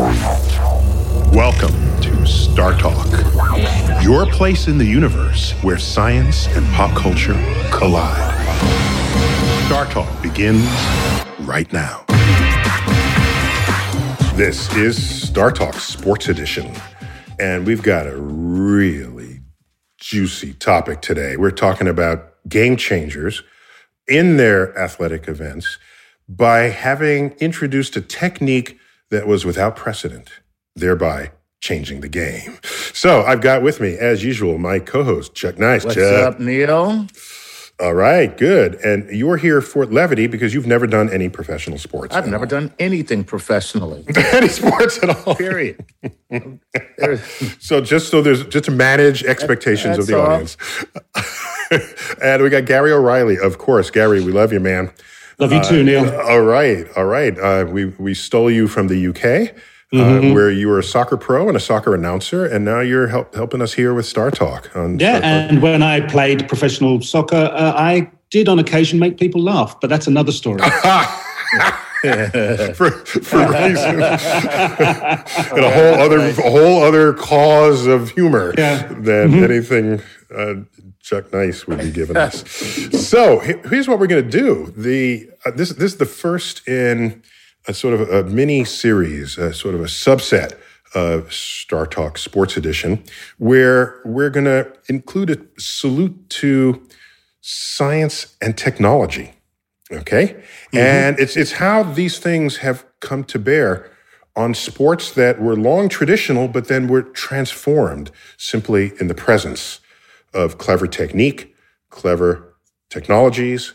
Welcome to Star Talk, your place in the universe where science and pop culture collide. Star Talk begins right now. This is Star Talk Sports Edition, and we've got a really juicy topic today. We're talking about game changers in their athletic events by having introduced a technique that was without precedent, thereby changing the game. So I've got with me, as usual, my co-host Chuck Nice. What's Chuck. up, Neil? All right, good. And you're here for levity because you've never done any professional sports. I've never all. done anything professionally. any sports at all. Period. So just so there's just to manage expectations of the all. audience. and we got Gary O'Reilly, of course. Gary, we love you, man. Love you too, Neil. All right, all right. Uh, we we stole you from the UK, Mm-hmm. uh, where you were a soccer pro and a soccer announcer, and now you're help, helping us here with Star Talk. On Yeah, Star Talk. and when I played professional soccer, uh, I did on occasion make people laugh, but that's another story. for for reasons, and a whole other a whole other cause of humor Yeah. than anything uh, Chuck Nice would be giving us. so here's what we're going to do. The uh, this this is the first in a sort of a mini series, a sort of a subset of Star Talk Sports Edition, where we're going to include a salute to science and technology. Okay. And it's it's how these things have come to bear on sports that were long traditional, but then were transformed simply in the presence of clever technique, clever technologies,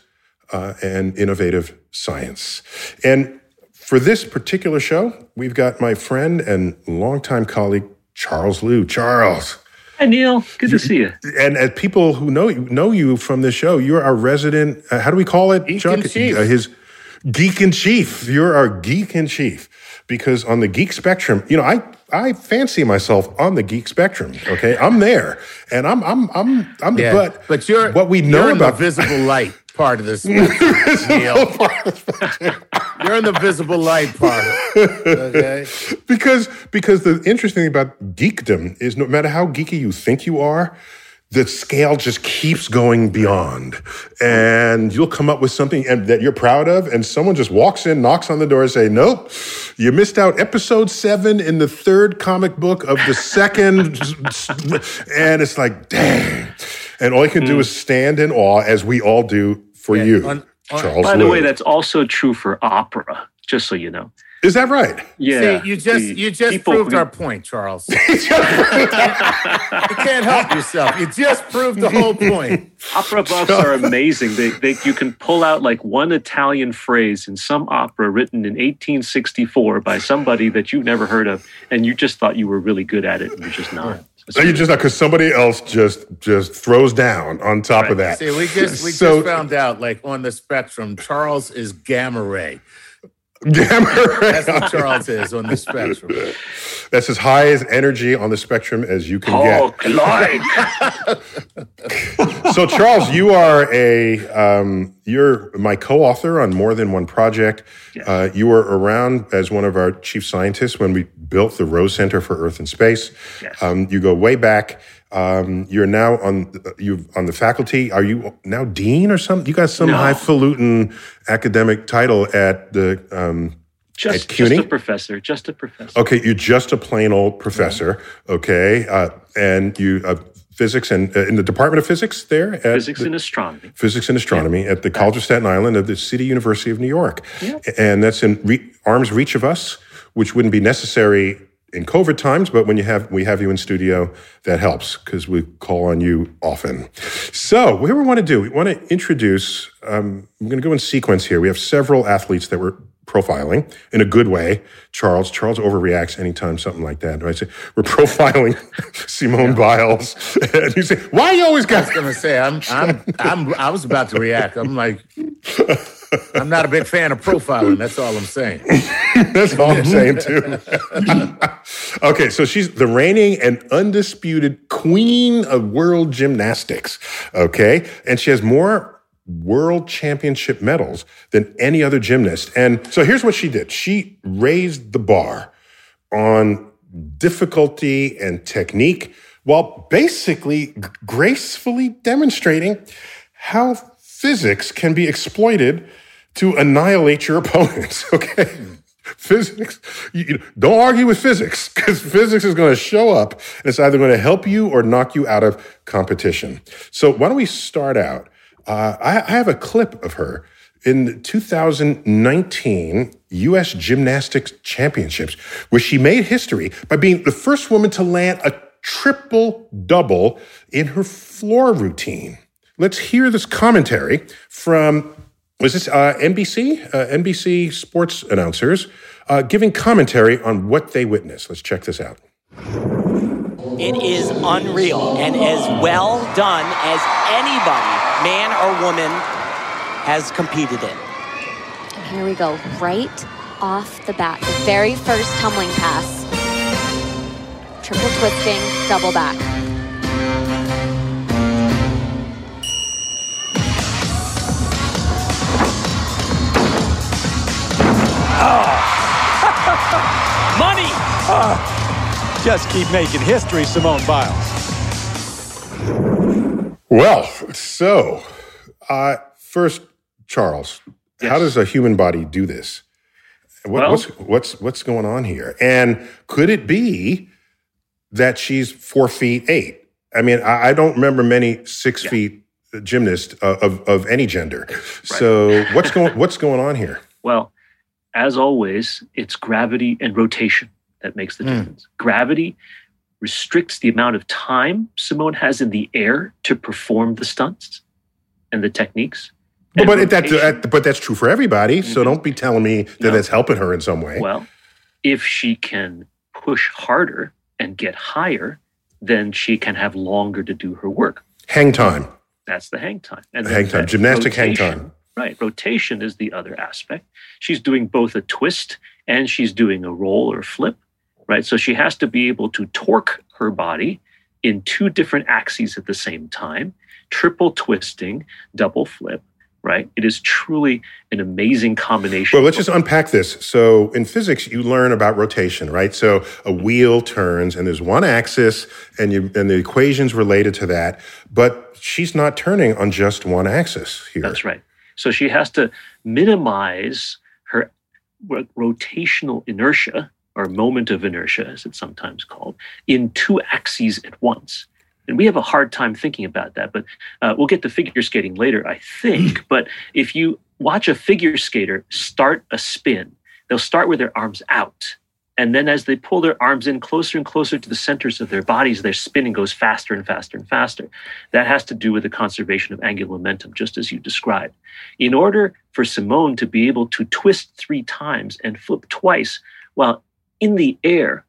uh, and innovative science. And for this particular show, we've got my friend and longtime colleague, Charles Liu. Charles. Hi, Neil. Good to see you. And as people who know you, know you from the show, you're our resident. Uh, how do we call it, Geek Chuck? in chief. Uh, his geek in chief. You're our geek in chief because on the geek spectrum, you know, I I fancy myself on the geek spectrum. Okay, I'm there, and I'm I'm I'm I'm. Yeah, But but you're what we know you're about the visible light part of this. Neil. You're in the visible light part. Okay. because because the interesting thing about geekdom is no matter how geeky you think you are the scale just keeps going beyond. And you'll come up with something and, that you're proud of and someone just walks in knocks on the door and say nope you missed out. Episode seven in the third comic book of the second. And it's like dang. And all you can do hmm. is stand in awe as we all do for you on- on- charles By the way, that's also true for opera, just so you know. Is that right Yeah. See, you just the you just proved who- our point, Charles. you can't help yourself. You just proved the whole point. Opera buffs are amazing. They, they, you can pull out like one Italian phrase in some opera written in 1864 by somebody that you've never heard of, and you just thought you were really good at it, and you're just not. No, you just not because somebody else just just throws down on top of that. See, we just we So- just found out, like on the spectrum, Charles is gamma ray. Gamma ray. That's what Charles is on the spectrum. That's as high as energy on the spectrum as you can Oh, Clyde. get. So, Charles, you are a um, you're my co-author on more than one project. Uh, you were around as one of our chief scientists when we built the Rose Center for Earth and Space. Yes. Um, you go way back. Um, you're now on you on the faculty. Are you now dean or something? You got some No. highfalutin academic title at the. Um, just, At just CUNY? a professor. Just a professor. Okay, you're just a plain old professor. Okay, uh, and you uh, physics and uh, in the Department of Physics there at Physics the- and astronomy. physics and astronomy at the College of Staten Island of the City University of New York, and that's in re- arm's reach of us, which wouldn't be necessary in COVID times, but when you have we have you in studio, that helps because we call on you often. So, what we want to do? We want to introduce. Um, I'm going to go in sequence here. We have several athletes that we're profiling in a good way. Charles, Charles overreacts anytime something like that. Right? So we're profiling Simone Biles, and you say, "Why you always I got?" was gonna say I'm I'm I'm I was about to react. I'm like I'm not a big fan of profiling. That's all I'm saying. That's all I'm saying too. okay, so she's the reigning and undisputed queen of world gymnastics. Okay, and she has more world championship medals than any other gymnast. And so here's what she did: she raised the bar on difficulty and technique while basically gracefully demonstrating how physics can be exploited to annihilate your opponents. Okay. Physics, you, you- don't argue with physics because physics is going to show up and it's either going to help you or knock you out of competition. So, why don't we start out? Uh, I, I have a clip of her in 2019 US Gymnastics Championships, where she made history by being the first woman to land a triple double in her floor routine. Let's hear this commentary from was this uh, NBC uh, NBC sports announcers uh, giving commentary on what they witnessed. Let's check this out. It is unreal and as well done as anybody, man or woman, has competed in. Here we go, right off the bat. The very first tumbling pass. Triple twisting, double back. Money! Just keep making history, Simone Biles. Well, so uh, first, Charles, how does a human body do this? What, Well- what's what's what's going on here? And could it be that she's four feet eight? I mean, I, I don't remember many six feet gymnasts uh, of of any gender. So what's going what's going on here? Well, as always, it's gravity and rotation that makes the difference. Gravity restricts the amount of time Simone has in the air to perform the stunts and the techniques. But, And but that, that but that's true for everybody. So Mhm. don't be telling me that No. that's helping her in some way. Well, if she can push harder and get higher, then she can have longer to do her work. Hang time, That's the hang time. And hang time, gymnastic hang time. Right. Rotation is the other aspect. She's doing both a twist and she's doing a roll or flip. Right. So she has to be able to torque her body in two different axes at the same time, triple twisting, double flip. Right. It is truly an amazing combination. Well, let's just unpack this. So, in physics, you learn about rotation, right? So, a wheel turns, and there's one axis, and you and the equations related to that. But she's not turning on just one axis here. That's right. So she has to minimize her rotational inertia or moment of inertia, as it's sometimes called, in two axes at once. And we have a hard time thinking about that, but uh, we'll get to figure skating later, I think. but if you watch a figure skater start a spin, they'll start with their arms out. And then as they pull their arms in closer and closer to the centers of their bodies, their spinning goes faster and faster and faster. That has to do with the conservation of angular momentum, just as you described. In order for Simone to be able to twist three times and flip twice while in the air,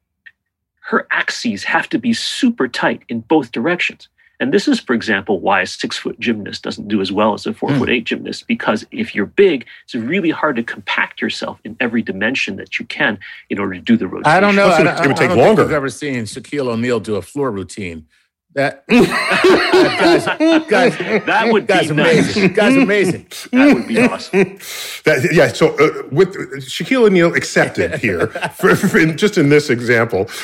her axes have to be super tight in both directions. And this is, for example, why a six foot gymnast doesn't do as well as a four foot eight gymnast, because if you're big, it's really hard to compact yourself in every dimension that you can in order to do the rotation. I don't know. Plus, I it don't, would- it would I take don't longer. I've ever seen Shaquille O'Neal do a floor routine. That, that guy's, guys, That would guy's be nice. amazing. Guy's amazing. That would be awesome. That, yeah. So, uh, with Shaquille O'Neal accepted here, for, for- in- just in this example,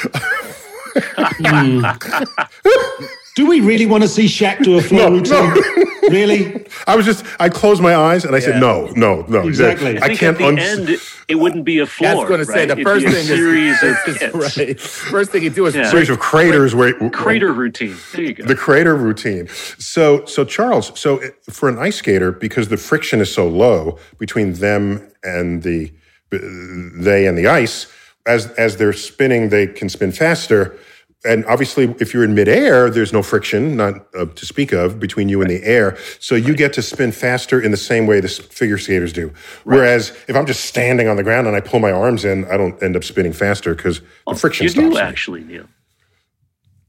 Do we really want to see Shaq do a floor No, routine? no. Really? I was just I closed my eyes and I said, no, no, no. Exactly. I, I think can't. at the uns- end, it, it wouldn't be a floor. I was going to say right? the It'd first a thing series is, of is hits. right. First thing you do is Yeah. series of craters where Crater routine. There you go. the crater routine. So, so Charles, so for an ice skater, because the friction is so low between them and the they and the ice, as as they're spinning, they can spin faster. And obviously, if you're in midair, there's no friction, not uh, to speak of, between you and the air. So you get to spin faster in the same way the figure skaters do. Whereas if I'm just standing on the ground and I pull my arms in, I don't end up spinning faster because the friction you stops. do me. actually, Neil.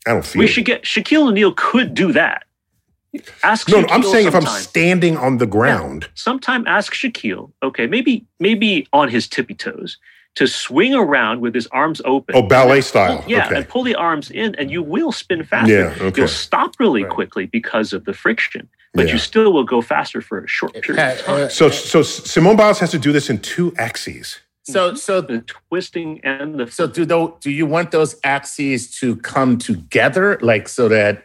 I don't feel We it. should get Shaquille O'Neal could do that. Ask No, no, I'm saying if I'm standing on the ground. sometime ask Shaquille, okay, maybe maybe on his tippy toes, to swing around with his arms open. Oh, ballet And style. pull- yeah, Okay. and pull the arms in, and you will spin faster. Yeah, okay. You'll stop really Right. quickly because of the friction, but Yeah. you still will go faster for a short period of time. uh, So, so Simone Biles has to do this in two axes. So, so the twisting and the So do those, do you want those axes to come together, like so that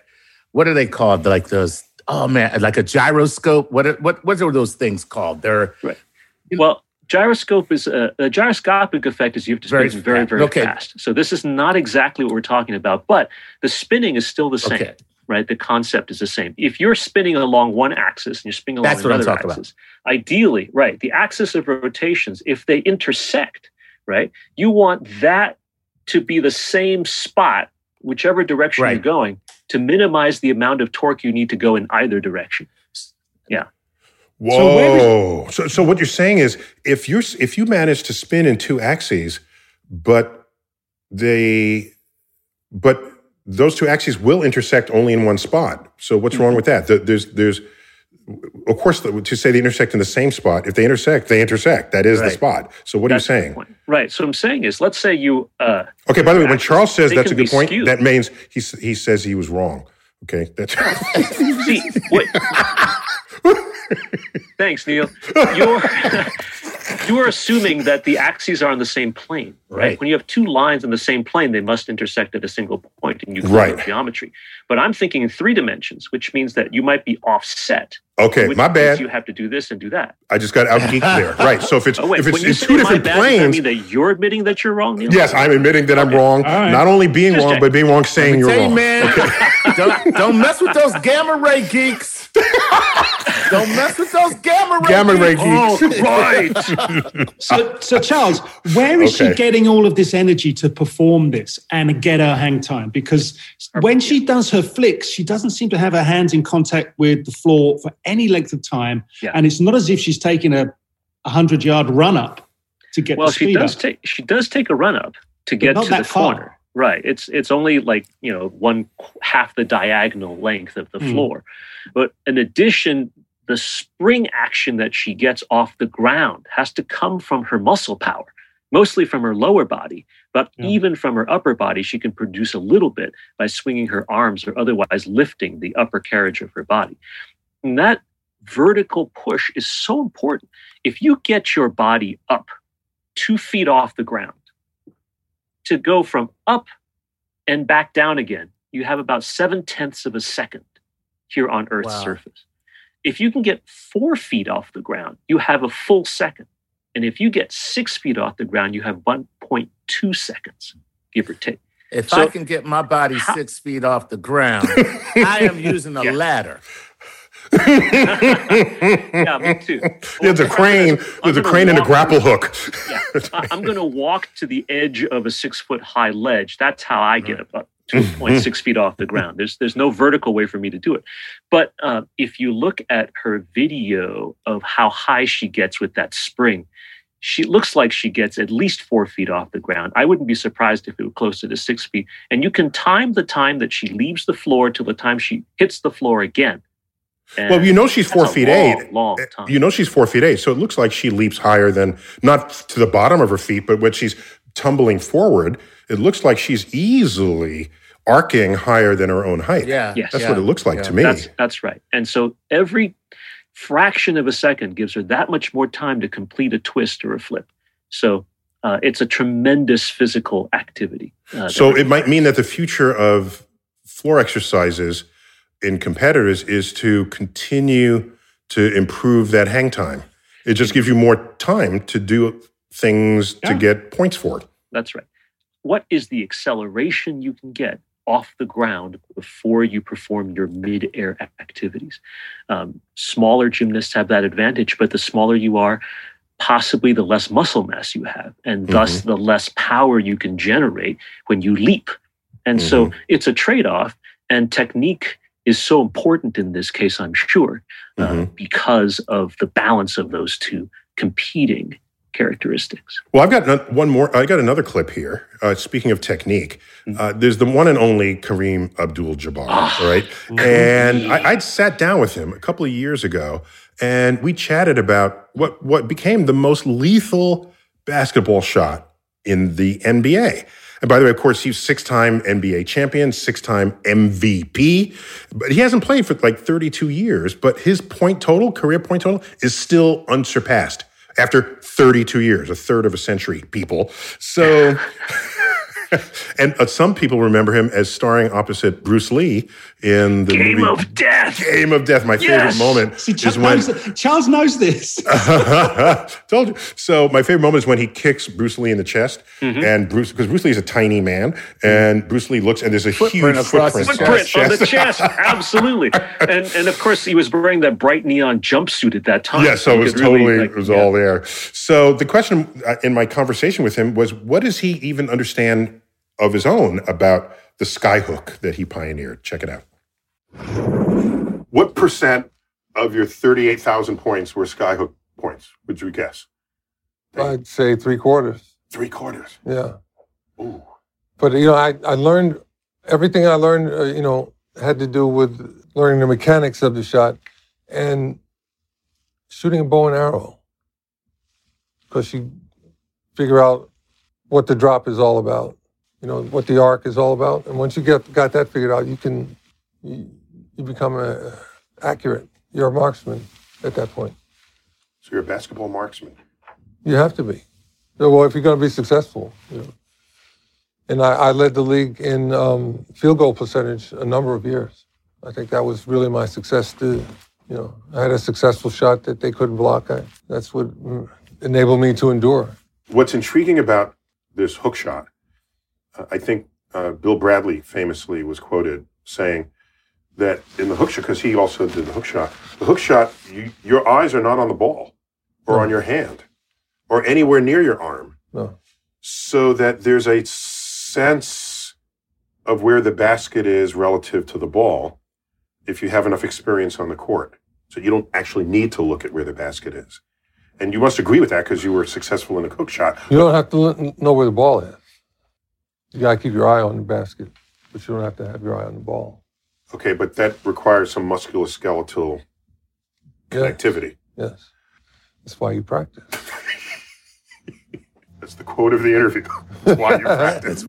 what are they called? Like those? Oh man, like a gyroscope. What are, what what are those things called? They're Well, gyroscope is a, a gyroscopic effect is you have to Very spin very, Okay. fast. So this is not exactly what we're talking about, but the spinning is still the same, Okay. right? The concept is the same. If you're spinning along one axis and you're spinning along That's another talking about. axis, ideally, right, the axis of rotations, if they intersect, right, you want that to be the same spot, whichever direction Right. you're going, to minimize the amount of torque you need to go in either direction. Where Whoa! So, so, what you're saying is, if you're if you manage to spin in two axes, but they, but those two axes will intersect only in one spot. So what's wrong with that? There's there's of course to say they intersect in the same spot. If they intersect, they intersect. That is the spot. So what are you saying? Right. So I'm saying is, let's say you uh, Okay. By the way, when Charles says that's a good point, skewed. that means he he says he was wrong. Okay. That's See, what, thanks, Neil. You're you are assuming that the axes are on the same plane, right? Right. When you have two lines on the same plane, they must intersect at a single point in Euclidean Right. geometry. But I'm thinking in three dimensions, which means that you might be offset. okay. which My means bad. You have to do this and do that. I just got out geeked there. Right. So if it's Oh wait, if it's when you in say two different bad, does that mean that you're admitting that you're wrong, Neil? Yes, I'm admitting that I'm wrong. All right. Not only being Just wrong, check. but being wrong saying you're Tell you, wrong. man, don't, don't mess with those gamma ray geeks. don't mess with those gamma ray Gamma ray geeks. geeks. Oh, right. So, so Charles, where is Okay. she getting all of this energy to perform this and get her hang time? Because when she does her flicks, she doesn't seem to have her hands in contact with the floor for any length of time, Yeah. and it's not as if she's taking a hundred yard run up to get well the she does up. take she does take a run up to get to that the far. corner right it's it's only like you know one half the diagonal length of the Hmm. floor but in addition the spring action that she gets off the ground has to come from her muscle power mostly from her lower body but Yeah. even from her upper body she can produce a little bit by swinging her arms or otherwise lifting the upper carriage of her body and that vertical push is so important if you get your body up two feet off the ground to go from up and back down again, you have about seven tenths of a second here on Earth's Wow. surface. If you can get four feet off the ground, you have a full second. And if you get six feet off the ground, you have 1.2 seconds, give or take. If So- I can get my body How- six feet off the ground, I am using a Yeah. ladder. Yeah, me too. There's a crane. I'm There's a crane and a walk- grapple hook. Yeah, I- I'm going to walk to the edge of a six foot high ledge. That's how I get up 2.6 feet off the ground. There's there's no vertical way for me to do it. But uh, if you look at her video of how high she gets with that spring, she looks like she gets at least four feet off the ground. I wouldn't be surprised if it were closer to six feet. And you can time the time that she leaves the floor till the time she hits the floor again. And Well, you know she's four feet long, eight. Long time. You know she's four feet eight, so it looks like she leaps higher than not to the bottom of her feet, but when she's tumbling forward, it looks like she's easily arcing higher than her own height. Yeah. Yes. That's yeah, what it looks like yeah. to me. That's that's right. And so every fraction of a second gives her that much more time to complete a twist or a flip. So uh, it's a tremendous physical activity. uh, So it might mean that the future of floor exercises in competitors is to continue to improve that hang time. It just gives you more time to do things to get points for. It. That's right. What is the acceleration you can get off the ground before you perform your mid-air activities? Um, smaller gymnasts have that advantage, but the smaller you are, possibly the less muscle mass you have, and thus the less power you can generate when you leap. And so it's a trade-off, and technique is so important in this case, I'm sure, uh, Mhm. because of the balance of those two competing characteristics. Well, I've got one more. I got another clip here. Uh, speaking of technique, uh, there's the one and only Kareem Abdul-Jabbar, right? And I, I'd sat down with him a couple of years ago, and we chatted about what what became the most lethal basketball shot in the NBA. And by the way, of course, he's six-time NBA champion, six-time MVP, but he hasn't played for like 32 years. But his point total, career point total, is still unsurpassed after 32 years, a third of a century, people. So, and uh, some people remember him as starring opposite Bruce Lee in the Game movie of Death. Game of Death. My Yes! favorite moment See, is when knows, Charles knows this. Told you. So my favorite moment is when he kicks Bruce Lee in the chest, Mm-hmm. and Bruce because Bruce Lee is a tiny man, and Bruce Lee looks and there's a huge Footprint across footprint, Footprint on the chest, absolutely, and and of course he was wearing that bright neon jumpsuit at that time. Yeah, so You it was could really, totally like, it was yeah. all there. So the question uh, in my conversation with him was, what does he even understand of his own about the skyhook that he pioneered? Check it out. What percent of your thirty-eight thousand points were skyhook points? Would you guess? I'd say three quarters. Three quarters. Yeah. Ooh. But you know, I, I learned everything I learned. Uh, you know, had to do with learning the mechanics of the shot and shooting a bow and arrow. Because you figure out what the drop is all about. You know what the arc is all about, and once you get got that figured out, you can you, you become a, accurate. You're a marksman at that point. So you're a basketball marksman. You have to be. Well, if you're going to be successful, you know. And I, I led the league in um, field goal percentage a number of years. I think that was really my success. To, you know, I had a successful shot that they couldn't block. I, that's what mm, enabled me to endure. What's intriguing about this hook shot, I think uh, Bill Bradley famously was quoted saying that in the hook shot, because he also did the hook shot, the hook shot, you, your eyes are not on the ball or on your hand or anywhere near your arm, No. so that there's a sense of where the basket is relative to the ball if you have enough experience on the court. So you don't actually need to look at where the basket is. And you must agree with that because you were successful in a hook shot. You don't have to know where the ball is. You got to keep your eye on the basket, but you don't have to have your eye on the ball. Okay, but that requires some musculoskeletal Yeah. connectivity. Yes. That's why you practice. That's the quote of the interview. That's why you practice.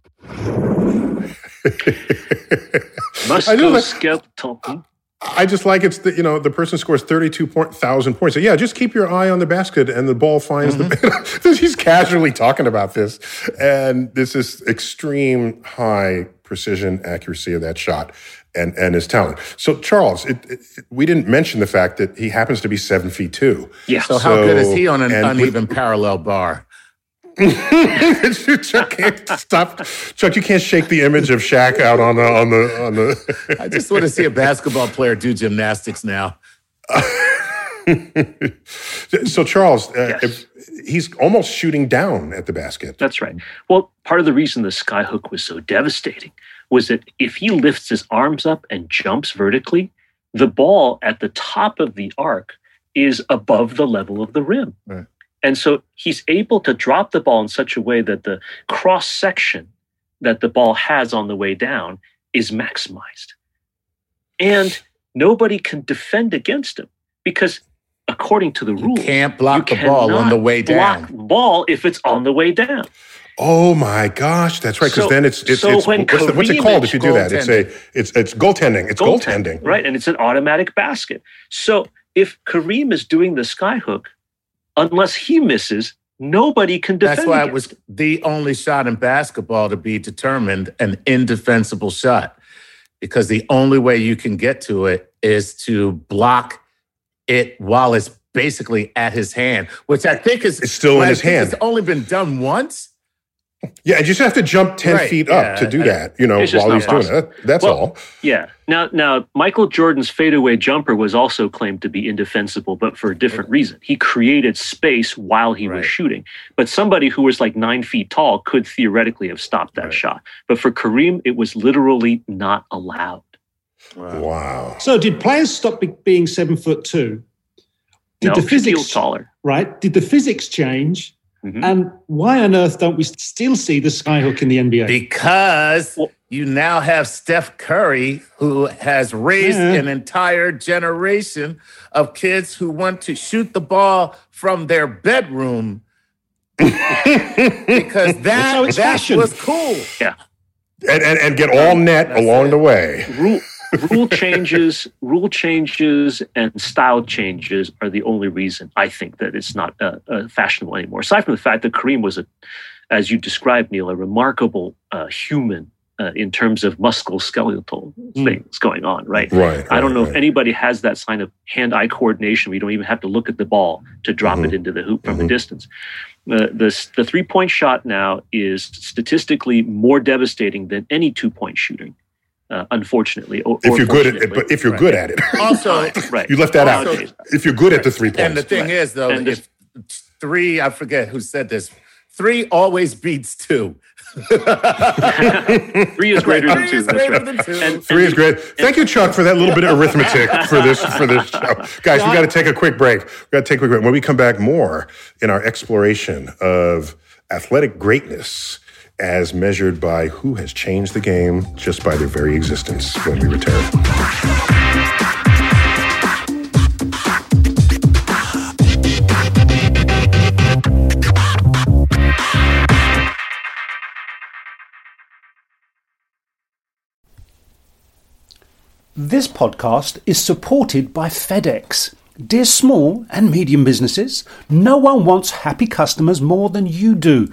I know Musculoskeletal. I just like it's the you know the person scores thirty two thousand points. So yeah, just keep your eye on the basket and the ball finds the. Mm-hmm. He's casually talking about this, and this is extreme high precision accuracy of that shot, and and his talent. So Charles, it, it, we didn't mention the fact that he happens to be seven feet two. Yeah. So how good is he on an and with- uneven parallel bar? Chuck can't stop. Chuck, you can't shake the image of Shaq out on the on the on the. I just want to see a basketball player do gymnastics now. so Charles, uh, Yes. if, he's almost shooting down at the basket. That's right. Well, part of the reason the skyhook was so devastating was that if he lifts his arms up and jumps vertically, the ball at the top of the arc is above the level of the rim. Right. And so he's able to drop the ball in such a way that the cross section that the ball has on the way down is maximized. And nobody can defend against him because according to the rule, You rules, can't block you the ball on the way block down. the ball if it's on the way down. Oh my gosh, that's right. Because So- then it's it's, so it's when what's, the, what's it called if you do that? It's a it's it's goaltending. It's goaltending. right? And it's an automatic basket. So if Kareem is doing the skyhook, unless he misses, nobody can defend. That's why it was the only shot in basketball to be determined an indefensible shot. Because the only way you can get to it is to block it while it's basically at his hand, which I think is It's still in his hand. It's only been done once. Yeah, and you just have to jump ten Right, feet up yeah, to do I- that. You know, while not he's doing it. That's Well, all. Yeah. Now, now Michael Jordan's fadeaway jumper was also claimed to be indefensible, but for a different reason. He created space while he Right. was shooting. But somebody who was like nine feet tall could theoretically have stopped that Right. shot. But for Kareem, it was literally not allowed. Wow. So, did players stop be- being seven foot two? Did no, the he feels physics taller. right? Did the physics change? Mhm. And why on earth don't we still see the skyhook in the NBA? Because you now have Steph Curry, who has raised Yeah. an entire generation of kids who want to shoot the ball from their bedroom. because that, so that was cool. And, and and get all net along the way. Rule, rule changes, rule changes, and style changes are the only reason I think that it's not uh, uh, fashionable anymore. Aside from the fact that Kareem was a, as you described, Neil, a remarkable uh, human uh, in terms of musculoskeletal Mm. things going on. Right. Right. I don't know right, if anybody has that sign of hand-eye coordination. We don't even have to look at the ball to drop Mhm. it into the hoop from a Mhm. distance. Uh, the the three-point shot now is statistically more devastating than any two-point shooting. Uh, unfortunately, or, If you're good at it, but if you're good at it, Also, right, you left that out. If you're good at the three points, and the thing Right. is, though, And if three, I forget who said this, three always beats two. three is greater than Three two. is That's greater right. than two. And- Three is and- great. Thank you, Chuck, for that little bit of arithmetic for this for this show. Guys, we got to take a quick break. We got to take a quick break. When we come back, more in our exploration of athletic greatness as measured by who has changed the game just by their very existence when we return. This podcast is supported by FedEx. Dear small and medium businesses, no one wants happy customers more than you do.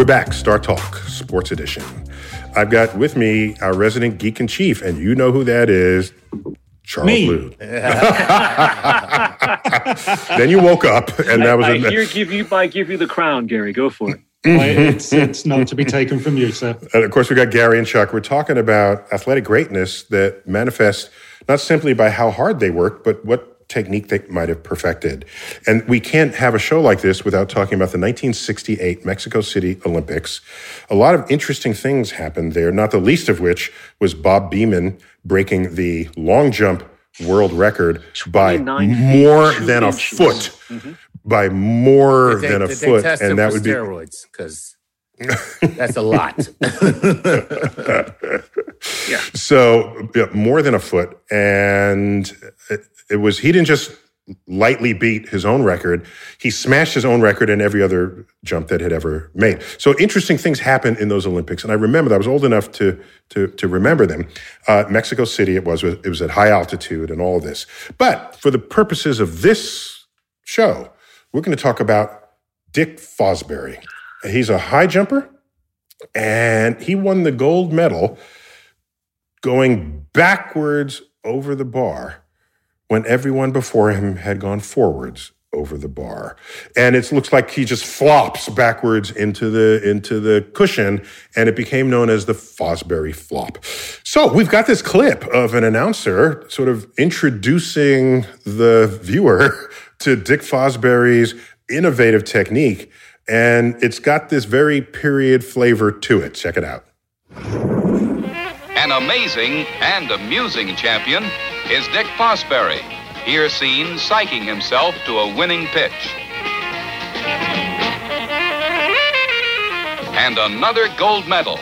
We're back, Star Talk, Sports Edition. I've got with me our resident geek in chief, and you know who that is. Charles Me. Lude. then you woke up, and that was I, a, I here give you I give you the crown, Gary. Go for it. it's, it's not to be taken from you, sir. And of course, we got Gary and Chuck. We're talking about athletic greatness that manifests not simply by how hard they work, but what technique they might have perfected. And we can't have a show like this without talking about the 1968 Mexico City Olympics. A lot of interesting things happened there, not the least of which was Bob Beamon breaking the long jump world record by more feet, two than a inches. foot. By more they, than a foot. and that for would be steroids? Because that's a lot. yeah. So yeah, more than a foot, and it, it was he didn't just lightly beat his own record; he smashed his own record and every other jump that had ever made. So interesting things happened in those Olympics, and I remember that I was old enough to to to remember them. Uh, Mexico City, it was it was at high altitude and all of this. But for the purposes of this show, we're going to talk about Dick Fosbury. He's a high jumper, and he won the gold medal going backwards over the bar when everyone before him had gone forwards over the bar. And it looks like he just flops backwards into the into the cushion and it became known as the Fosbury flop. So, we've got this clip of an announcer sort of introducing the viewer to Dick Fosbury's innovative technique and it's got this very period flavor to it. Check it out. An amazing and amusing champion is Dick Fosbury, here seen psyching himself to a winning pitch. And another gold medal.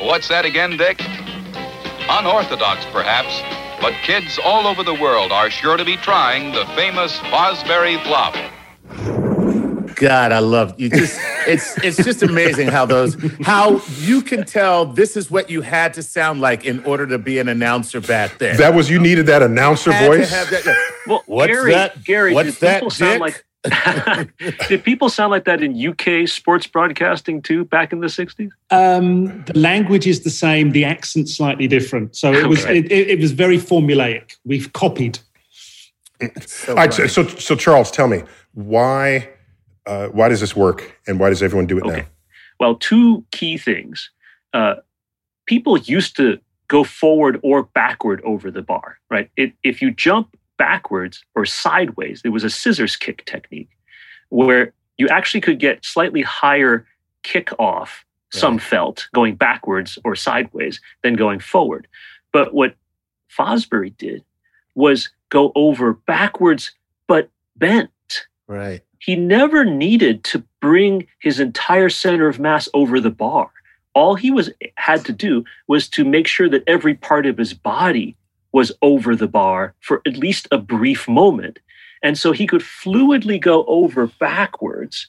What's that again, Dick? Unorthodox, perhaps, but kids all over the world are sure to be trying the famous Fosbury flop. God, I love you. Just it's it's just amazing how those how you can tell this is what you had to sound like in order to be an announcer back then. That was you needed that announcer Had to voice. have that- Well, What's Gary, that? Gary, What's did that, people sound like did people sound like that in UK sports broadcasting too back in the 60s? Um, the language is the same, the accent slightly different. So it was Okay. it, it, it was very formulaic. We've copied. So All right, so, so so Charles, tell me why uh, why does this work and why does everyone do it Okay. now? Well, two key things. Uh, people used to go forward or backward over the bar, right? It, if you jump backwards or sideways, there was a scissors kick technique where you actually could get slightly higher kick off, some felt, going backwards or sideways than going forward. But what Fosbury did was go over backwards but bent right. He never needed to bring his entire center of mass over the bar. All he was had to do was to make sure that every part of his body was over the bar for at least a brief moment. And so he could fluidly go over backwards.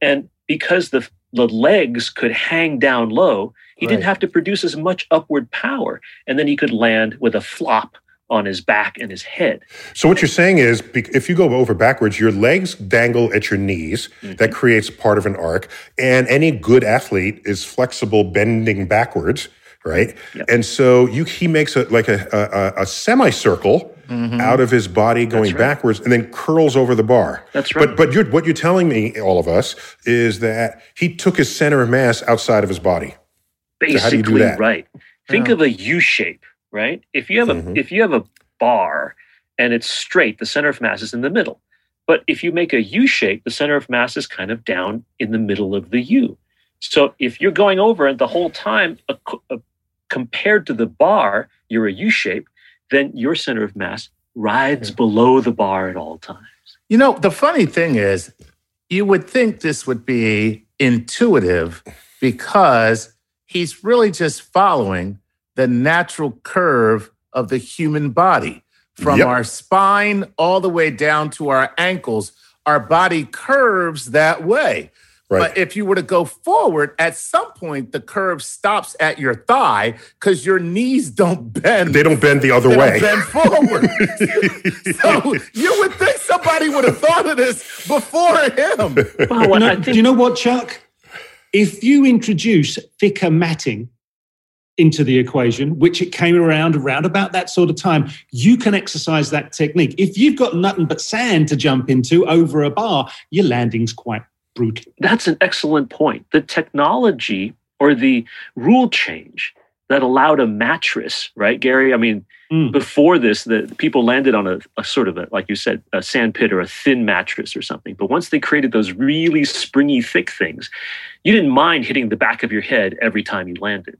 And because the, the legs could hang down low, he didn't have to produce as much upward power. And then he could land with a flop on his back and his head. So what you're saying is, if you go over backwards, your legs dangle at your knees. Mm-hmm. That creates part of an arc, and any good athlete is flexible, bending backwards, right? Yep. And so you, he makes a like a, a, a semicircle out of his body going Mm-hmm. right. backwards, and then curls over the bar. That's right. but but you're, what you're telling me, all of us, is that he took his center of mass outside of his body. So how do basically you do that? right think of a u shape right? If you have a Mhm. if you have a bar and it's straight the center of mass is in the middle. But if you make a u shape the center of mass is kind of down in the middle of the u. So if you're going over and the whole time a, a, compared to the bar you're a u shape then your center of mass rides below the bar at all times. You know, the funny thing is, you would think this would be intuitive because he's really just following the natural curve of the human body from Yep. our spine all the way down to our ankles. Our body curves that way. Right. But if you were to go forward, at some point the curve stops at your thigh because your knees don't bend. They don't bend the other They way. don't bend forward. so you would think somebody would have thought of this before him. Wow, You what know- I do you know what, Chuck? If you introduce thicker matting into the equation, which it came around around about that sort of time, you can exercise that technique. If you've got nothing but sand to jump into over a bar, your landing's quite brutal. That's an excellent point. The technology or the rule change that allowed a mattress, right, Gary? I mean, Mm. before this, the people landed on a, a sort of a, like you said, a sand pit or a thin mattress or something. But once they created those really springy, thick things, you didn't mind hitting the back of your head every time you landed.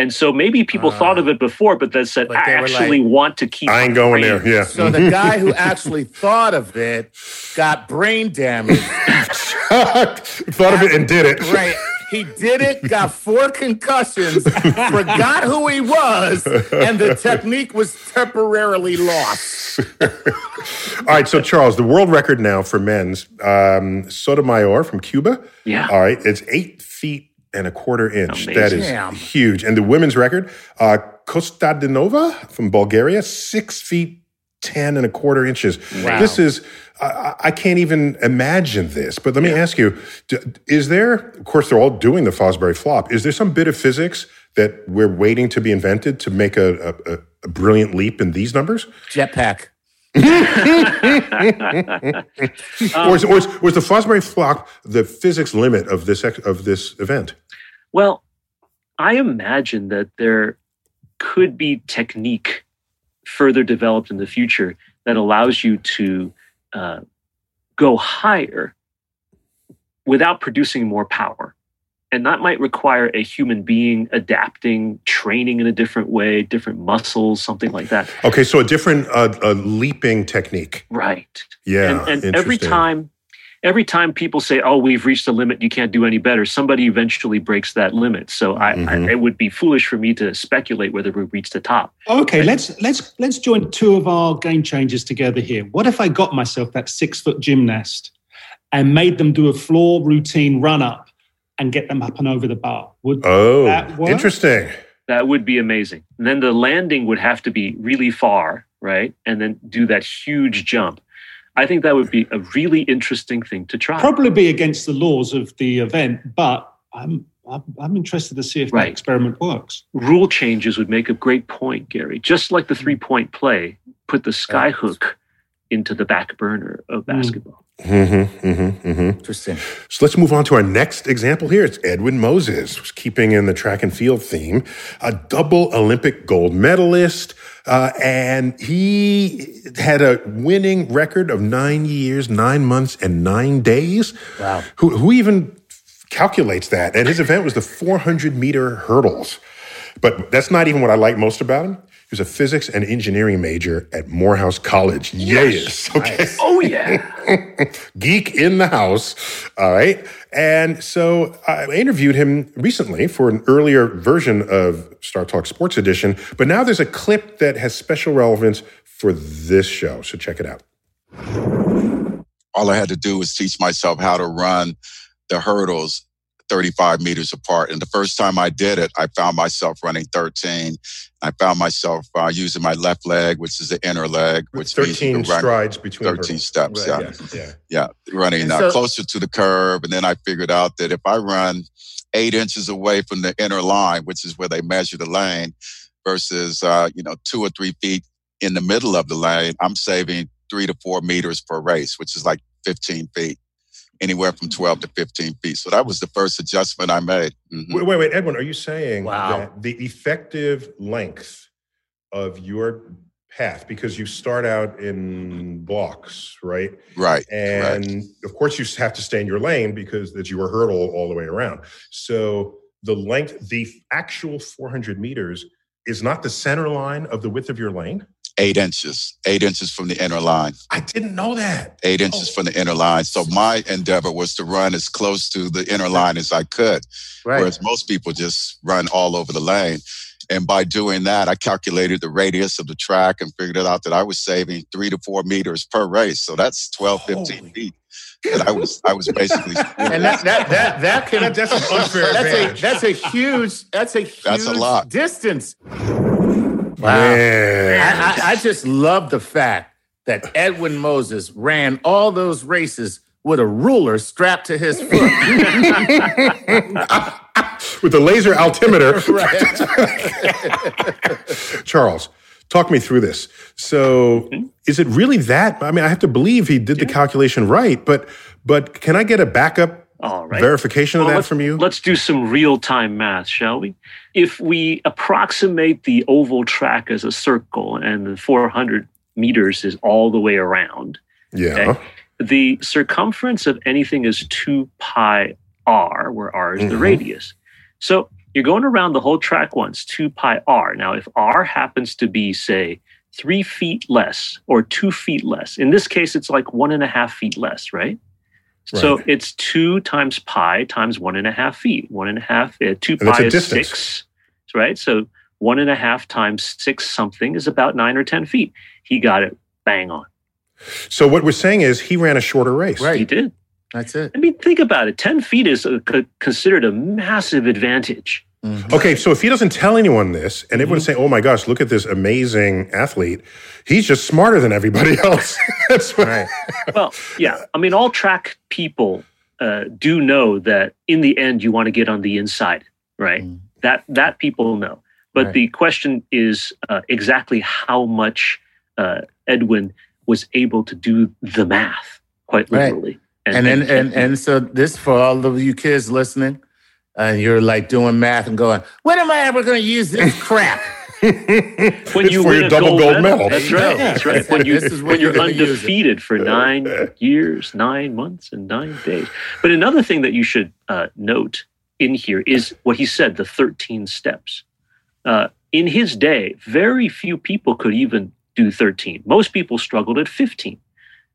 And so maybe people Ah. thought of it before, but then said, But I actually like, want to keep. I ain't going brain." there. Yeah. So the guy who actually thought of it got brain damage. Thought of it and did it. Right. He did it, got four concussions, forgot who he was, and the technique was temporarily lost. All right, so Charles, the world record now for men's um, Sotomayor from Cuba. Yeah. All right, it's eight feet and a quarter inch. That is Damn. huge. And the women's record, uh, Kostadinova from Bulgaria, six feet ten and a quarter inches. Wow. This is. I, I can't even imagine this. But let me ask you: Is there? Of course, they're all doing the Fosbury flop. Is there some bit of physics that we're waiting to be invented to make a, a, a- a brilliant leap in these numbers? Jetpack. Or, is, or, is, or is the Fosbury flop the physics limit of this of this event? Well, I imagine that there could be technique further developed in the future that allows you to uh, go higher without producing more power. And that might require a human being adapting, training in a different way, different muscles, something like that. Okay, so a different uh, a leaping technique. Right. Yeah. And, and every time, every time people say, "Oh, we've reached the limit. You can't do any better," somebody eventually breaks that limit. So I, Mhm. I, it would be foolish for me to speculate whether we reached the top. Okay, let's let's let's join two of our game changers together here. What if I got myself that six foot gymnast and made them do a floor routine run up and get them up and over the bar? Would Oh, that work? interesting. That would be amazing. And then the landing would have to be really far, right? And then do that huge jump. I think that would be a really interesting thing to try. Probably be against the laws of the event, but I'm I'm, I'm interested to see if Right. that experiment works. Rule changes would make a great point, Gary. Just like the hmm. three point play, put the sky hook into the back burner of basketball. Mm-hmm, mm-hmm, mm-hmm. Interesting. So let's move on to our next example here. It's Edwin Moses, keeping in the track and field theme, a double Olympic gold medalist. Uh, and he had a winning record of nine years, nine months, and nine days. Wow. Who, who even calculates that? And his event was the 400 meter hurdles. But that's not even what I like most about him. He was a physics and engineering major at Morehouse College. Yes. Okay. Oh, yeah. Geek in the house. All right. And so I interviewed him recently for an earlier version of StarTalk Sports Edition, but now there's a clip that has special relevance for this show. So check it out. all I had to do was teach myself how to run the hurdles 35 meters apart. And the first time I did it, I found myself running 13. I found myself uh, using my left leg, which is the inner leg, which means you 13 can run strides between 13 hurdles. steps. Right, yeah. yes, yeah. Yeah. Running And uh, closer to the curve. And then I figured out that if I run eight inches away from the inner line, which is where they measure the lane, versus, uh, you know, two or three feet in the middle of the lane, I'm saving three to four meters per race, which is like 15 feet, anywhere from 12 to 15 feet. So that was the first adjustment I made. Mhm. Wait, wait, wait, Edwin, are you saying Wow. that the effective length of your path, because you start out in blocks, right? Right. And of course, you have to stay in your lane because it's your hurdle all the way around. So the length, the actual 400 meters is not the center line of the width of your lane. Eight inches, eight inches from the inner line. I didn't know that. eight inches oh. from the inner line. So my endeavor was to run as close to the inner line as I could, Right. whereas most people just run all over the lane. And by doing that, I calculated the radius of the track and figured it out that I was saving three to four meters per race. So that's 12, 15 Holy- feet. And I was I was basically And that that that that can that's an unfair that's a advantage. that's a huge that's a huge That's a lot. distance. Wow. I, I, I just love the fact that Edwin Moses ran all those races with a ruler strapped to his foot. With a laser altimeter. Charles, talk me through this. So, Mm-hmm. is it really that? I mean, I have to believe he did the calculation right, but but can I get a backup All right. verification of Well, that from you? Let's do some real time math, shall we? If we approximate the oval track as a circle and the 400 meters is all the way around, Yeah. okay. the circumference of anything is 2 pi r, where r is the Mhm. radius. So you're going around the whole track once, 2 pi r. Now, if r happens to be, say, three feet less or two feet less, in this case, it's like one and a half feet less, right? So it's two times pi times one and a half feet. One and a half, uh, two And pi is distance. six, right? So one and a half times six something is about nine or 10 feet. He got it bang on. So what we're saying is he ran a shorter race. Right. He did. That's it. I mean, think about it. 10 feet is a, considered a massive advantage. Mhm. Okay, so if he doesn't tell anyone this, and Mm-hmm. everyone's saying, "Oh my gosh, look at this amazing athlete," he's just smarter than everybody else. That's what. Right. Well, yeah. I mean, all track people uh, do know that in the end, you want to get on the inside, right? Mm. That that people know. But Right. the question is uh, exactly how much uh, Edwin was able to do the math quite Right. literally. And then and and so this for all of you kids listening, and you're like doing math and going, when am I ever going to use this crap? when It's you for win your a double gold, gold medal, medal. That's right. go. That's right. When you This is when when you're you're gonna use it. undefeated for nine years, nine months, and nine days. But another thing that you should uh, note in here is what he said: the thirteen steps. Uh, in his day, very few people could even do thirteen. Most people struggled at fifteen,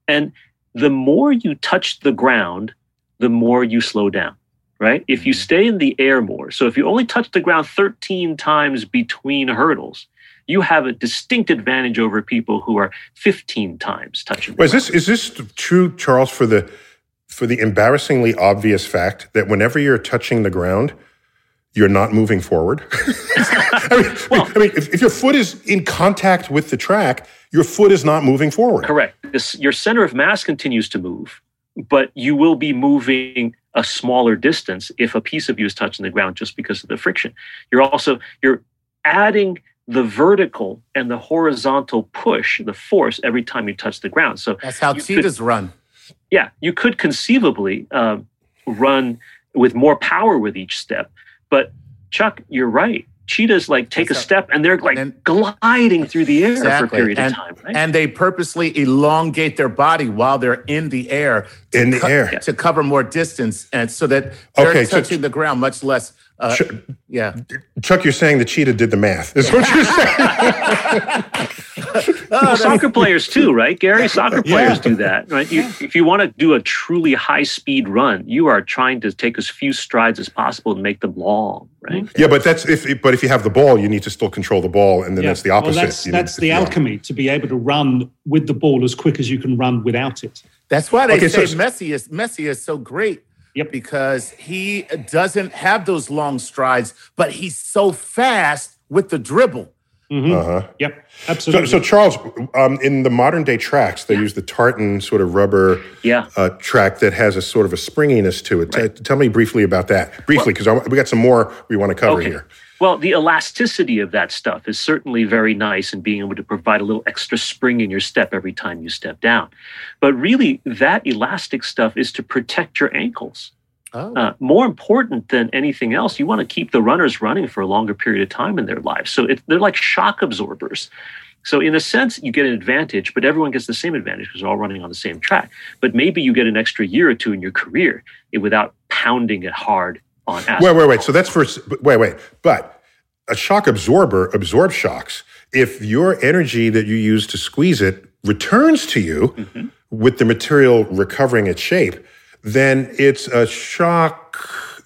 and the more you touch the ground, the more you slow down. Right? If you stay in the air more, so if you only touch the ground 13 times between hurdles, you have a distinct advantage over people who are 15 times touching. the Well, is this is this true, Charles, for the for the embarrassingly obvious fact that whenever you're touching the ground, you're not moving forward? I mean, I mean if, if your foot is in contact with the track, your foot is not moving forward. Correct. This, your center of mass continues to move, but you will be moving a smaller distance if a piece of you is touching the ground just because of the friction. You're also you're adding the vertical and the horizontal push, the force every time you touch the ground. So That's how you could- cheetahs run. yeah, you could conceivably um, run with more power with each step. But Chuck, you're right. Cheetahs like take a step and they're like And- gliding through the air for a period and, of time. Right? and they purposely elongate their body while they're in the air In the co- air. to cover more distance, and so that they're Okay, so- touching the ground much less. Uh, Sure. Yeah, Chuck, you're saying the cheetah did the math. Is what you're saying? Oh, well, soccer players too, right, Gary? Soccer players do that, right? You, If you want to do a truly high speed run, you are trying to take as few strides as possible and make them long, right? yeah, but that's if but if you have the ball, you need to still control the ball, and then Yeah. that's the opposite. Well, that's You need that's to- the yeah. alchemy to be able to run with the ball as quick as you can run without it. that's why they Okay, so- say Messi is Messi is so great. Yep. because he doesn't have those long strides, but he's so fast with the dribble. Uh-huh. Yep, So, absolutely. so Charles, um, in the modern day tracks, they use the tartan sort of rubber Yeah. uh, track that has a sort of a springiness to it. T- tell me briefly about that, briefly, because we got some more we want to cover Okay. here. Well, the elasticity of that stuff is certainly very nice and being able to provide a little extra spring in your step every time you step down. But really, that elastic stuff is to protect your ankles. Oh, Uh, more important than anything else, you want to keep the runners running for a longer period of time in their lives. So it, they're like shock absorbers. So in a sense, you get an advantage, but everyone gets the same advantage because they're all running on the same track. But maybe you get an extra year or two in your career without pounding it hard on asphalt. Wait, wait, wait. So that's for s- wait, wait. But a shock absorber absorbs shocks. If your energy that you use to squeeze it returns to you Mm-hmm. with the material recovering its shape, then it's a shock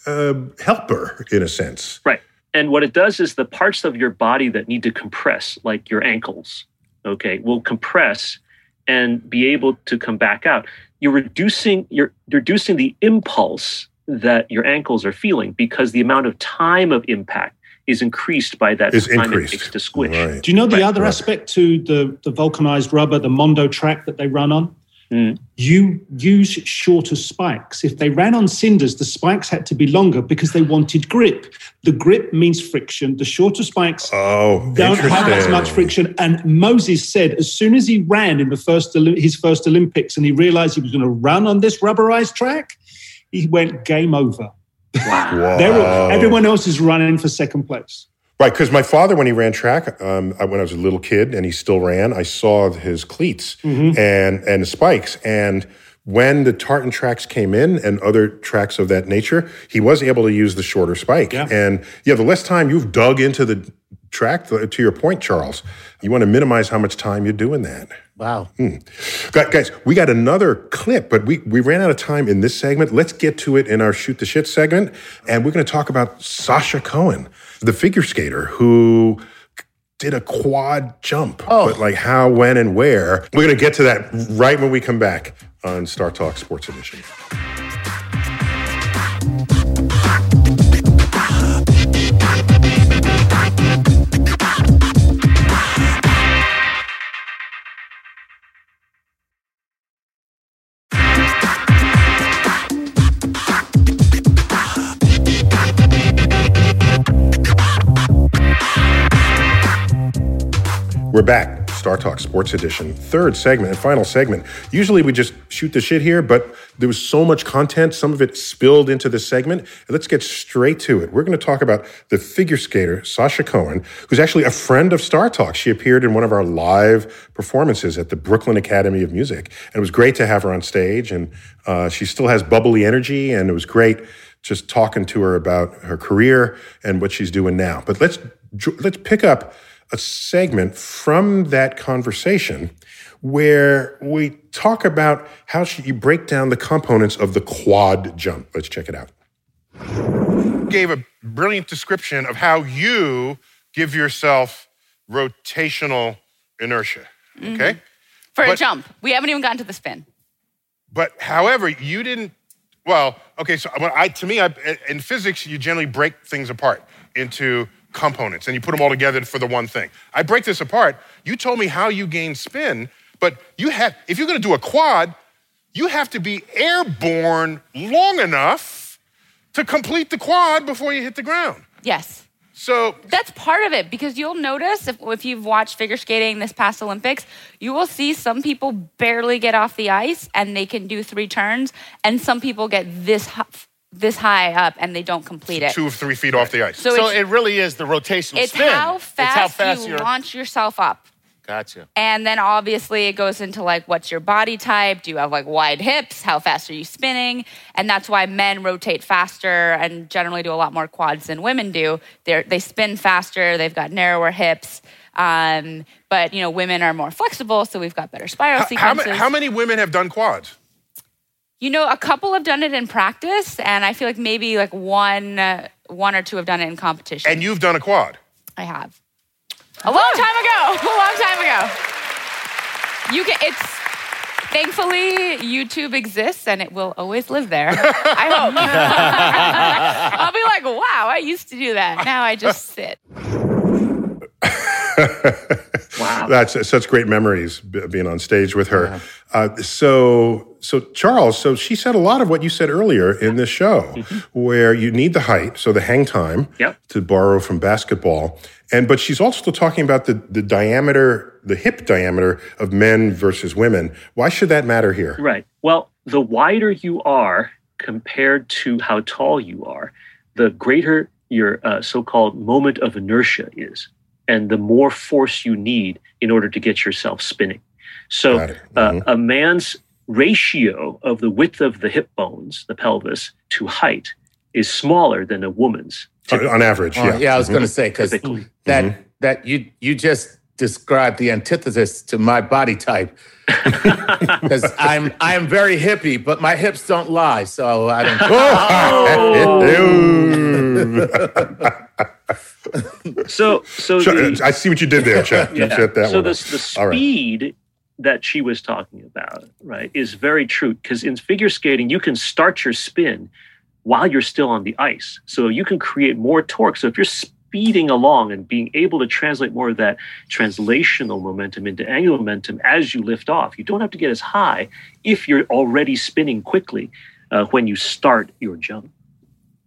uh, helper in a sense. Right. And what it does is the parts of your body that need to compress, like your ankles, okay, will compress and be able to come back out. You're reducing you're reducing the impulse that your ankles are feeling because the amount of time of impact is increased by that Is time increased. it takes to squish. Right. Do you know the Right. other aspect to the, the vulcanized rubber, the Mondo track that they run on? Mm. You use shorter spikes. If they ran on cinders, the spikes had to be longer because they wanted grip. The grip means friction. The shorter spikes Oh, don't have as much friction. And Moses said, as soon as he ran in the first his first Olympics, and he realized he was going to run on this rubberized track, he went game over. Wow. There were- Wow. everyone else is running for second place. Right, because my father, when he ran track, um, I- when I was a little kid, and he still ran, I saw his cleats Mm-hmm. and and spikes. And when the tartan tracks came in and other tracks of that nature, he was able to use the shorter spike. Yeah. And yeah, the less time you've dug into the track, the- to your point, Charles, you want to minimize how much time you're doing that. wow. Gu- Guys, we got another clip, but we, we ran out of time in this segment. Let's get to it in our Shoot the Shit segment. And we're going to talk about Sasha Cohen, the figure skater who did a quad jump. Oh. But like how, when, and where. We're going to get to that right when we come back on StarTalk Sports Edition. We're back. StarTalk Sports Edition, third segment and final segment. Usually we just shoot the shit here, but there was so much content, some of it spilled into this segment. Let's get straight to it. We're going to talk about the figure skater, Sasha Cohen, who's actually a friend of StarTalk. She appeared in one of our live performances at the Brooklyn Academy of Music. And it was great to have her on stage. And uh, she still has bubbly energy, and it was great just talking to her about her career and what she's doing now. But let's let's pick up a segment from that conversation where we talk about how she, you break down the components of the quad jump. Let's check it out. Gave a brilliant description of how you give yourself rotational inertia. Okay? Mhm. For a jump. We haven't even gotten to the spin. But however, you didn't. Well, okay. So I, to me, I, in physics, you generally break things apart into components, and you put them all together for the one thing. I break this apart. You told me how you gain spin, but you have. If you're going to do a quad, you have to be airborne long enough to complete the quad before you hit the ground. Yes. So that's part of it because you'll notice if, if you've watched figure skating this past Olympics, you will see some people barely get off the ice and they can do three turns, and some people get this hi- this high up and they don't complete it. Two or three feet off the ice. So it's- it really is the rotational It's spin. how fast, it's how fast you you're. launch yourself up. Gotcha. And then obviously it goes into like what's your body type? Do you have like wide hips? How fast are you spinning? And that's why men rotate faster and generally do a lot more quads than women do. They they spin faster. They've got narrower hips. Um, but you know, women are more flexible, so we've got better spiral How, sequences. ma- how many women have done quads? You know, a couple have done it in practice, and I feel like maybe like one, uh, one or two have done it in competition. And you've done a quad. I have. A long time ago. A long time ago. You can it's thankfully YouTube exists and it will always live there. I hope. I'll be like, wow, I used to do that. Now I just sit. Wow, that's such great memories being on stage with her. Uh, so, so Charles, so she said a lot of what you said earlier in this show, where you need the height, so the hang time, to borrow from basketball, and but she's also talking about the the diameter, the hip diameter of men versus women. Why should that matter here? Right. Well, the wider you are compared to how tall you are, the greater your uh, so called moment of inertia is, and the more force you need in order to get yourself spinning. So, uh, a man's ratio of the width of the hip bones, the pelvis, to height is smaller than a woman's. On, on average, Uh, yeah. yeah, I was Mhm. going to say because that Mm-hmm. that you you just described the antithesis to my body type. Because I'm I am very hippie, but my hips don't lie, so I don't. so so the- I see what you did there, Chet. Yeah. that so one the, the All right. speed that she was talking about, right, is very true. Because in figure skating, you can start your spin while you're still on the ice. So you can create more torque. So if you're speeding along and being able to translate more of that translational momentum into angular momentum as you lift off, you don't have to get as high if you're already spinning quickly uh, when you start your jump.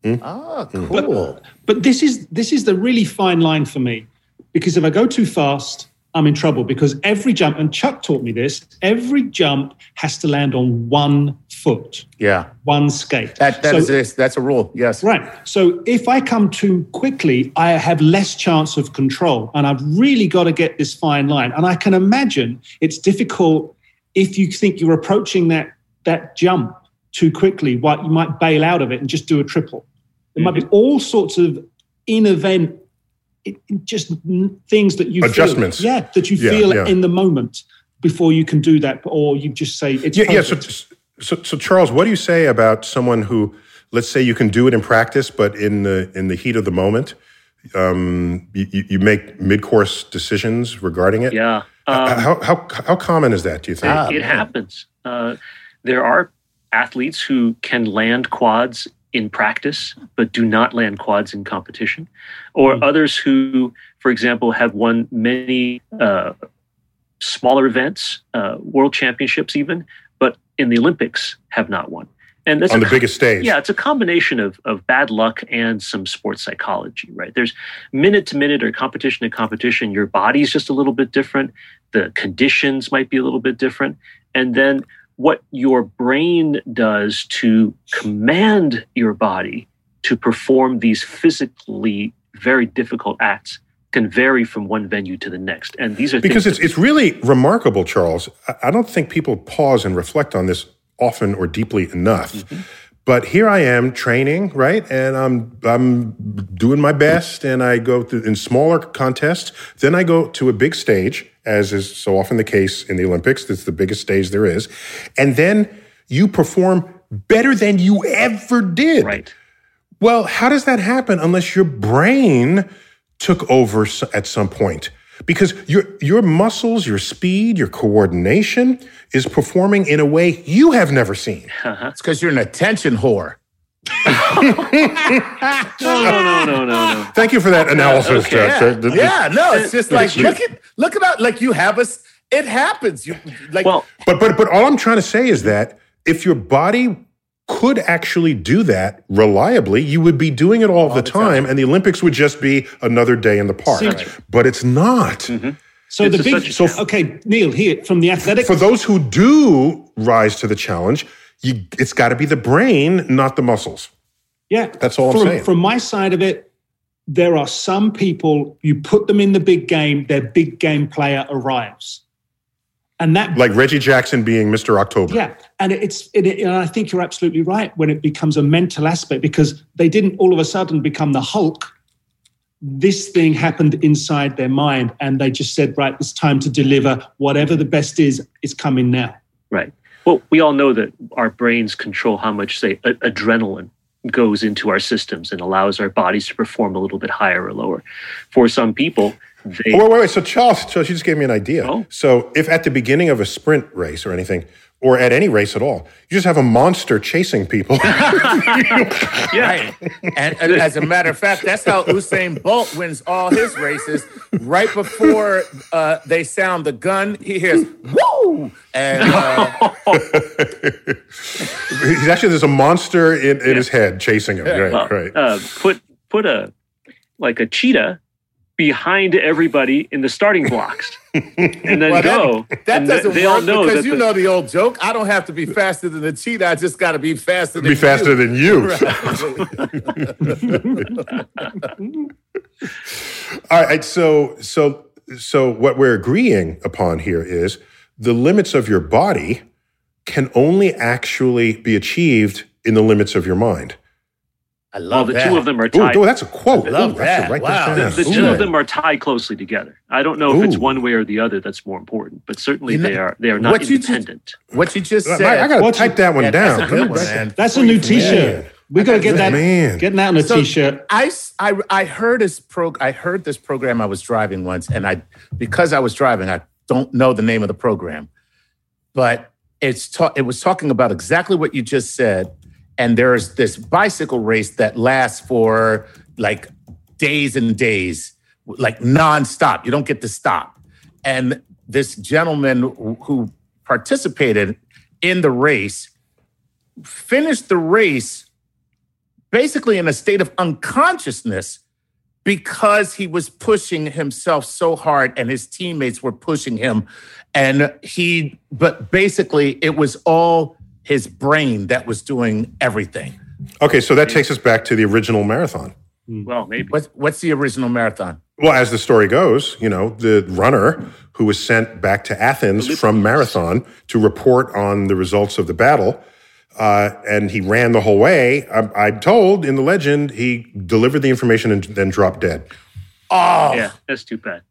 Oh, cool. But, but this is this is the really fine line for me because if I go too fast, I'm in trouble because every jump, and Chuck taught me this, every jump has to land on one foot, yeah, one skate. that that So- is this. That's a rule. Yes. Right. So if I come too quickly, I have less chance of control. And I've really got to get this fine line. And I can imagine it's difficult if you think you're approaching that that jump too quickly, what you might bail out of it and just do a triple. There might be all sorts of in event it, it just things that you Adjustments. feel, yeah, that you Yeah, feel yeah. in the moment before you can do that, or you just say it's yeah, yeah. So, so, so, Charles, what do you say about someone who, let's say, you can do it in practice, but in the in the heat of the moment, um, you, you you make mid-course decisions regarding it? Yeah. Um, how, how how common is that? Do you think? Ah, it happens. Uh, there are athletes who can land quads in practice, but do not land quads in competition, or Hmm. others who, for example, have won many uh, smaller events, uh, world championships, even, but in the Olympics have not won. And that's On the biggest stage. Yeah, it's a combination of of bad luck and some sports psychology, right? There's minute to minute or competition to competition. Your body's just a little bit different. The conditions might be a little bit different, and then what your brain does to command your body to perform these physically very difficult acts can vary from one venue to the next. And these are because it's it's really remarkable, Charles. I- I don't think people pause and reflect on this often or deeply enough. Mm-hmm. But here I am training, right? And I'm I'm doing my best and I go through in smaller contests, then I go to a big stage as is so often the case in the Olympics, it's the biggest stage there is. And then you perform better than you ever did. Right. Well, how does that happen unless your brain took over at some point? Because your your muscles, your speed, your coordination is performing in a way you have never seen. It's because you're an attention whore. no, no, no, no, no. Thank you for that analysis, Okay. Jeff. Yeah, That- that- yeah, no, it's just like It's look at look about like you have us. It happens. You like well, But but but all I'm trying to say is that if your body could actually do that reliably, you would be doing it all, the, time, and the Olympics would just be another day in the park. See- But it's not. Mm-hmm. So It's the a big, such- okay, Neil, here from the athletic. For those who do rise to the challenge, you, it's got to be the brain, not the muscles. Yeah, That's all I'm saying. From my side of it, there are some people you put them in the big game, their big game player arrives, and that Like Reggie Jackson being Mr. October. yeah, and it's it, it- and I think you're absolutely right when it becomes a mental aspect because they didn't all of a sudden become the Hulk. This thing happened inside their mind, and they just said, "Right, it's time to deliver. Whatever the best is, is coming now." Right. Well, we all know that our brains control how much, say, a- adrenaline goes into our systems and allows our bodies to perform a little bit higher or lower. For some people, they Oh, wait, wait, wait. So Charles, Charles, you just gave me an idea. Oh. So if at the beginning of a sprint race or anything, or at any race at all, you just have a monster chasing people. Right. And, and as a matter of fact, that's how Usain Bolt wins all his races. Right before uh, they sound the gun, he hears "woo," and uh, He's actually there's a monster in, in his head chasing him. Right, well, right. uh, put put a like a cheetah behind everybody in the starting blocks, and then well, go. That, that doesn't they all work know because you the- know the old joke. I don't have to be faster than the cheetah. I just got to be faster than Be faster you. than you. All right. So so so what we're agreeing upon here is the limits of your body can only actually be achieved in the limits of your mind. I well, love the that. two of them are Ooh, tied. oh, that's a quote. I love Ooh, that. write Wow. that the two of them are tied closely together. I don't know if it's one way or the other that's more important, but certainly You know, they are they are not what you just- independent. What you just said. I got to What's- type that one Yeah, down. That's a good one, Let me write man. That's a new T-shirt. We got to get that. Man. Getting that on a So, shirt I, s- I, I heard this pro I heard this program I was driving once and I because I was driving I don't know the name of the program but it's ta- it was talking about exactly what you just said and there's this bicycle race that lasts for like days and days like nonstop. You don't get to stop. And this gentleman who- participated in the race finished the race basically in a state of unconsciousness because he was pushing himself so hard and his teammates were pushing him. And he but basically it was all his brain that was doing everything Okay, so that takes us back to the original marathon. Well, maybe. what's, what's the original marathon Well, as the story goes, you know, the runner who was sent back to Athens from Marathon to report on the results of the battle, uh, and he ran the whole way. I'm, I'm told in the legend he delivered the information and then dropped dead. oh Yeah, that's too bad.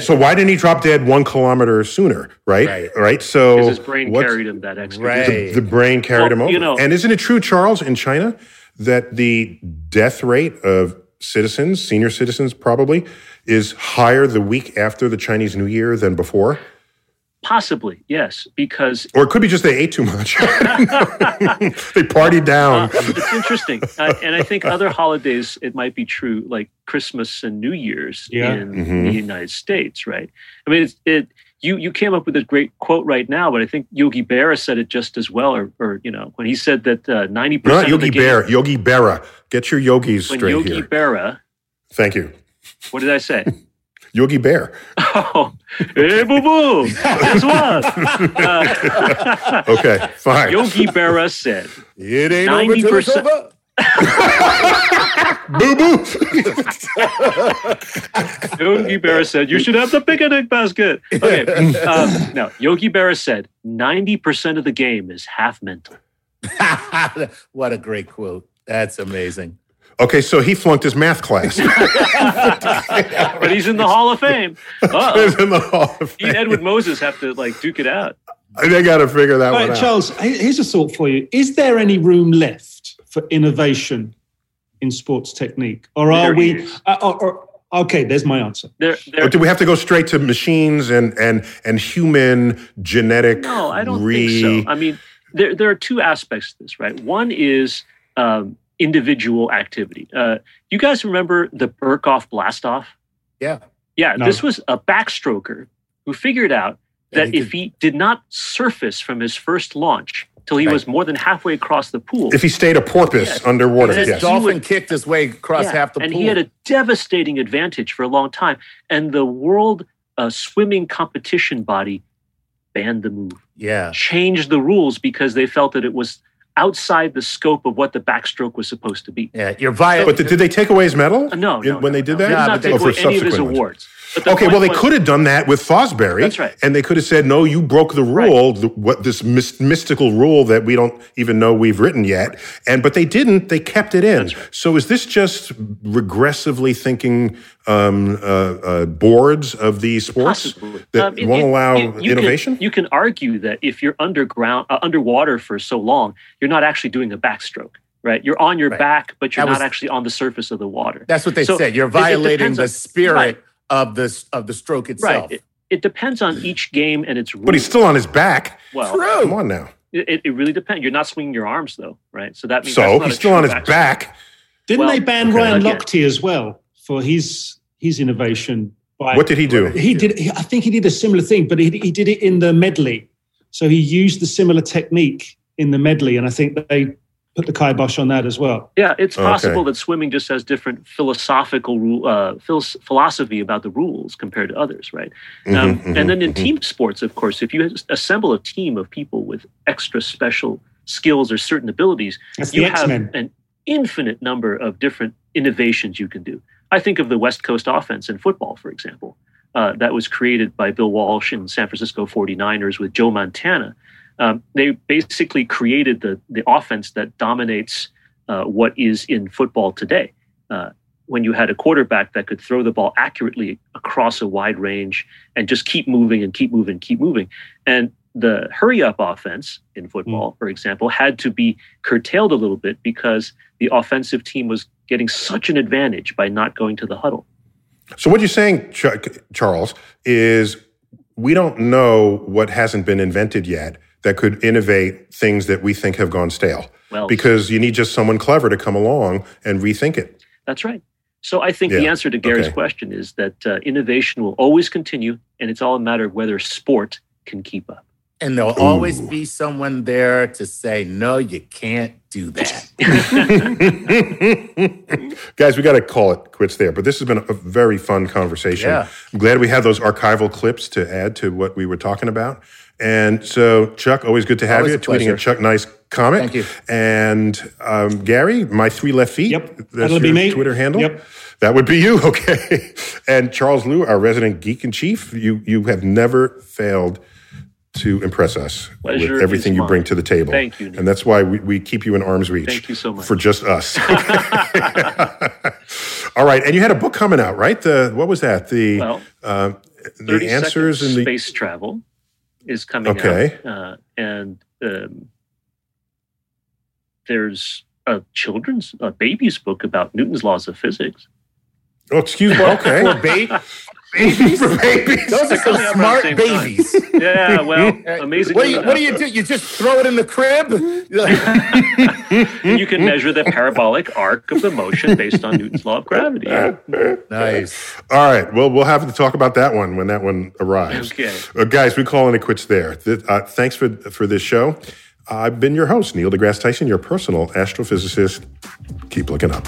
So why didn't he drop dead one kilometer sooner? Right, Right. So Because his brain carried him that extra. Right. distance. the brain carried Well, him over. you know- and isn't it true, Charles, in China, that the death rate of citizens, senior citizens probably, is higher the week after the Chinese New Year than before? Possibly, yes, because Or it could be just they ate too much. they partied down. Uh, it's interesting, uh, and I think other holidays it might be true, like Christmas and New Year's Yeah. in Mhm. the United States, right? I mean, it's, it you you came up with a great quote right now, but I think Yogi Berra said it just as well, or, or you know, when he said that uh, ninety Not percent of Yogi the game, Bear, Yogi Berra. Get your yogis when straight Yogi here. Berra, Thank you. what did I say? Yogi Bear. oh, hey, boo boo, guess what? Uh, Okay, fine. Yogi Berra said It ain't ninety over till it's percent. over. Boo boo. Yogi Berra said you should have the picnic basket. Okay, um, no. Yogi Berra said ninety percent of the game is half mental. what a great quote. That's amazing. Okay, so he flunked his math class. but he's in the Hall of Fame. He's Uh-oh. in the Hall of He and Edward Moses have to like duke it out. They got to figure that Right, one out. Charles, here's a thought for you. Is there any room left for innovation in sports technique? Or are There we. Uh, or, or- okay, there's my answer. There, Or do we have to go straight to machines and and and human genetic? No, I don't re- think so. I mean, there there are two aspects to this, right? One is um, individual activity. Uh, you guys remember the Berkoff blastoff? Yeah. Yeah, No. this was a backstroker who figured out Yeah, that he if he did not surface from his first launch till he Right. was more than halfway across the pool, If he stayed a porpoise Yes. underwater, And This yes. dolphin kicked his way across Yeah, half the and pool. And he had a devastating advantage for a long time. And the world uh, swimming competition body banned the move, yeah. changed the rules because they felt that it was outside the scope of what the backstroke was supposed to be. Yeah. You're violating. But did, did they take away his medal? Uh, no, in- no, when no, they did no. that? They did Yeah, not they- take Oh, away for any of his subsequent ones. awards. But the Okay, well, they was- could have done that with Fosbury. That's right. And they could have said, no, you broke the rule, the, what this mys- mystical rule that we don't even know we've written yet. And But they didn't. They kept it in. So is this just regressively thinking um, uh, uh, boards of these sports Possibly. that Um, it- won't it- allow you- you innovation? Can, you can argue that if you're underground, uh, underwater for so long, you're not actually doing a backstroke, right? You're on your Right. back, but you're That not was- actually on the surface of the water. That's what they So said. You're it- it violating depends the spirit Right. Of the of the stroke itself. Right. It, it depends on each game and its rules. but he's still on his back. well. Come on now. It, it really depends. You're not swinging your arms though, right? So that means So that's not he's a still on his backstroke. back. Didn't Well, they ban okay. Ryan Again. Lochte as well for his his innovation? By, What did he do? He did. I think he did a similar thing, but he, he did it in the medley. So he used the similar technique in the medley, and I think they put the kibosh on that as well. Yeah, it's Okay. possible that swimming just has different philosophical uh, philosophy about the rules compared to others, right? Um, Mhm, and then in mhm, team sports, of course, if you assemble a team of people with extra special skills or certain abilities, That's you have an infinite number of different innovations you can do. I think of the West Coast offense in football, for example, uh, that was created by Bill Walsh in San Francisco 49ers with Joe Montana. Um, they basically created the, the offense that dominates uh, what is in football today. Uh, when you had a quarterback that could throw the ball accurately across a wide range and just keep moving and keep moving, keep moving. And the hurry up offense in football, for example, had to be curtailed a little bit because the offensive team was getting such an advantage by not going to the huddle. So what you're saying, Chuck, Charles, is we don't know what hasn't been invented yet that could innovate things that we think have gone stale. Well, Because you need just someone clever to come along and rethink it. That's right. So I think the answer to Gary's okay. question is that uh, innovation will always continue, and it's all a matter of whether sport can keep up. And there'll always be someone there to say, no, you can't do that. Guys, we got to call it quits there. But this has been a very fun conversation. Yeah. I'm glad we had those archival clips to add to what we were talking about. And so, Chuck, always good to have Always you. a Tweeting pleasure. at Chuck Nice Comic. Thank you. And um, Gary, my three left feet. Yep, That's that'll your be me. Twitter handle. Yep. That would be you, okay. and Charles Liu, our resident geek in chief. You you have never failed to impress us Pleasure with everything you bring to the table. Thank you, Nick. And that's why we, we keep you in arm's reach. Thank you so much. For just us. All right. And you had a book coming out, right? The what was that? The Well, uh, 30 the answers in the space travel is coming Okay. out, uh, and um, there's a children's a baby's book about Newton's laws of physics. Oh, excuse me. Okay. ba- babies. for babies. Those are some Coming out around smart the time. babies. Yeah, well, amazing. What do you What do you do? You just throw it in the crib? you can measure the parabolic arc of the motion based on Newton's law of gravity. nice. All right. Well, we'll have to talk about that one when that one arrives. Okay. Uh, guys, we calling it quits there. Th- uh, thanks for for this show. I've been your host, Neil deGrasse Tyson, your personal astrophysicist. Keep looking up.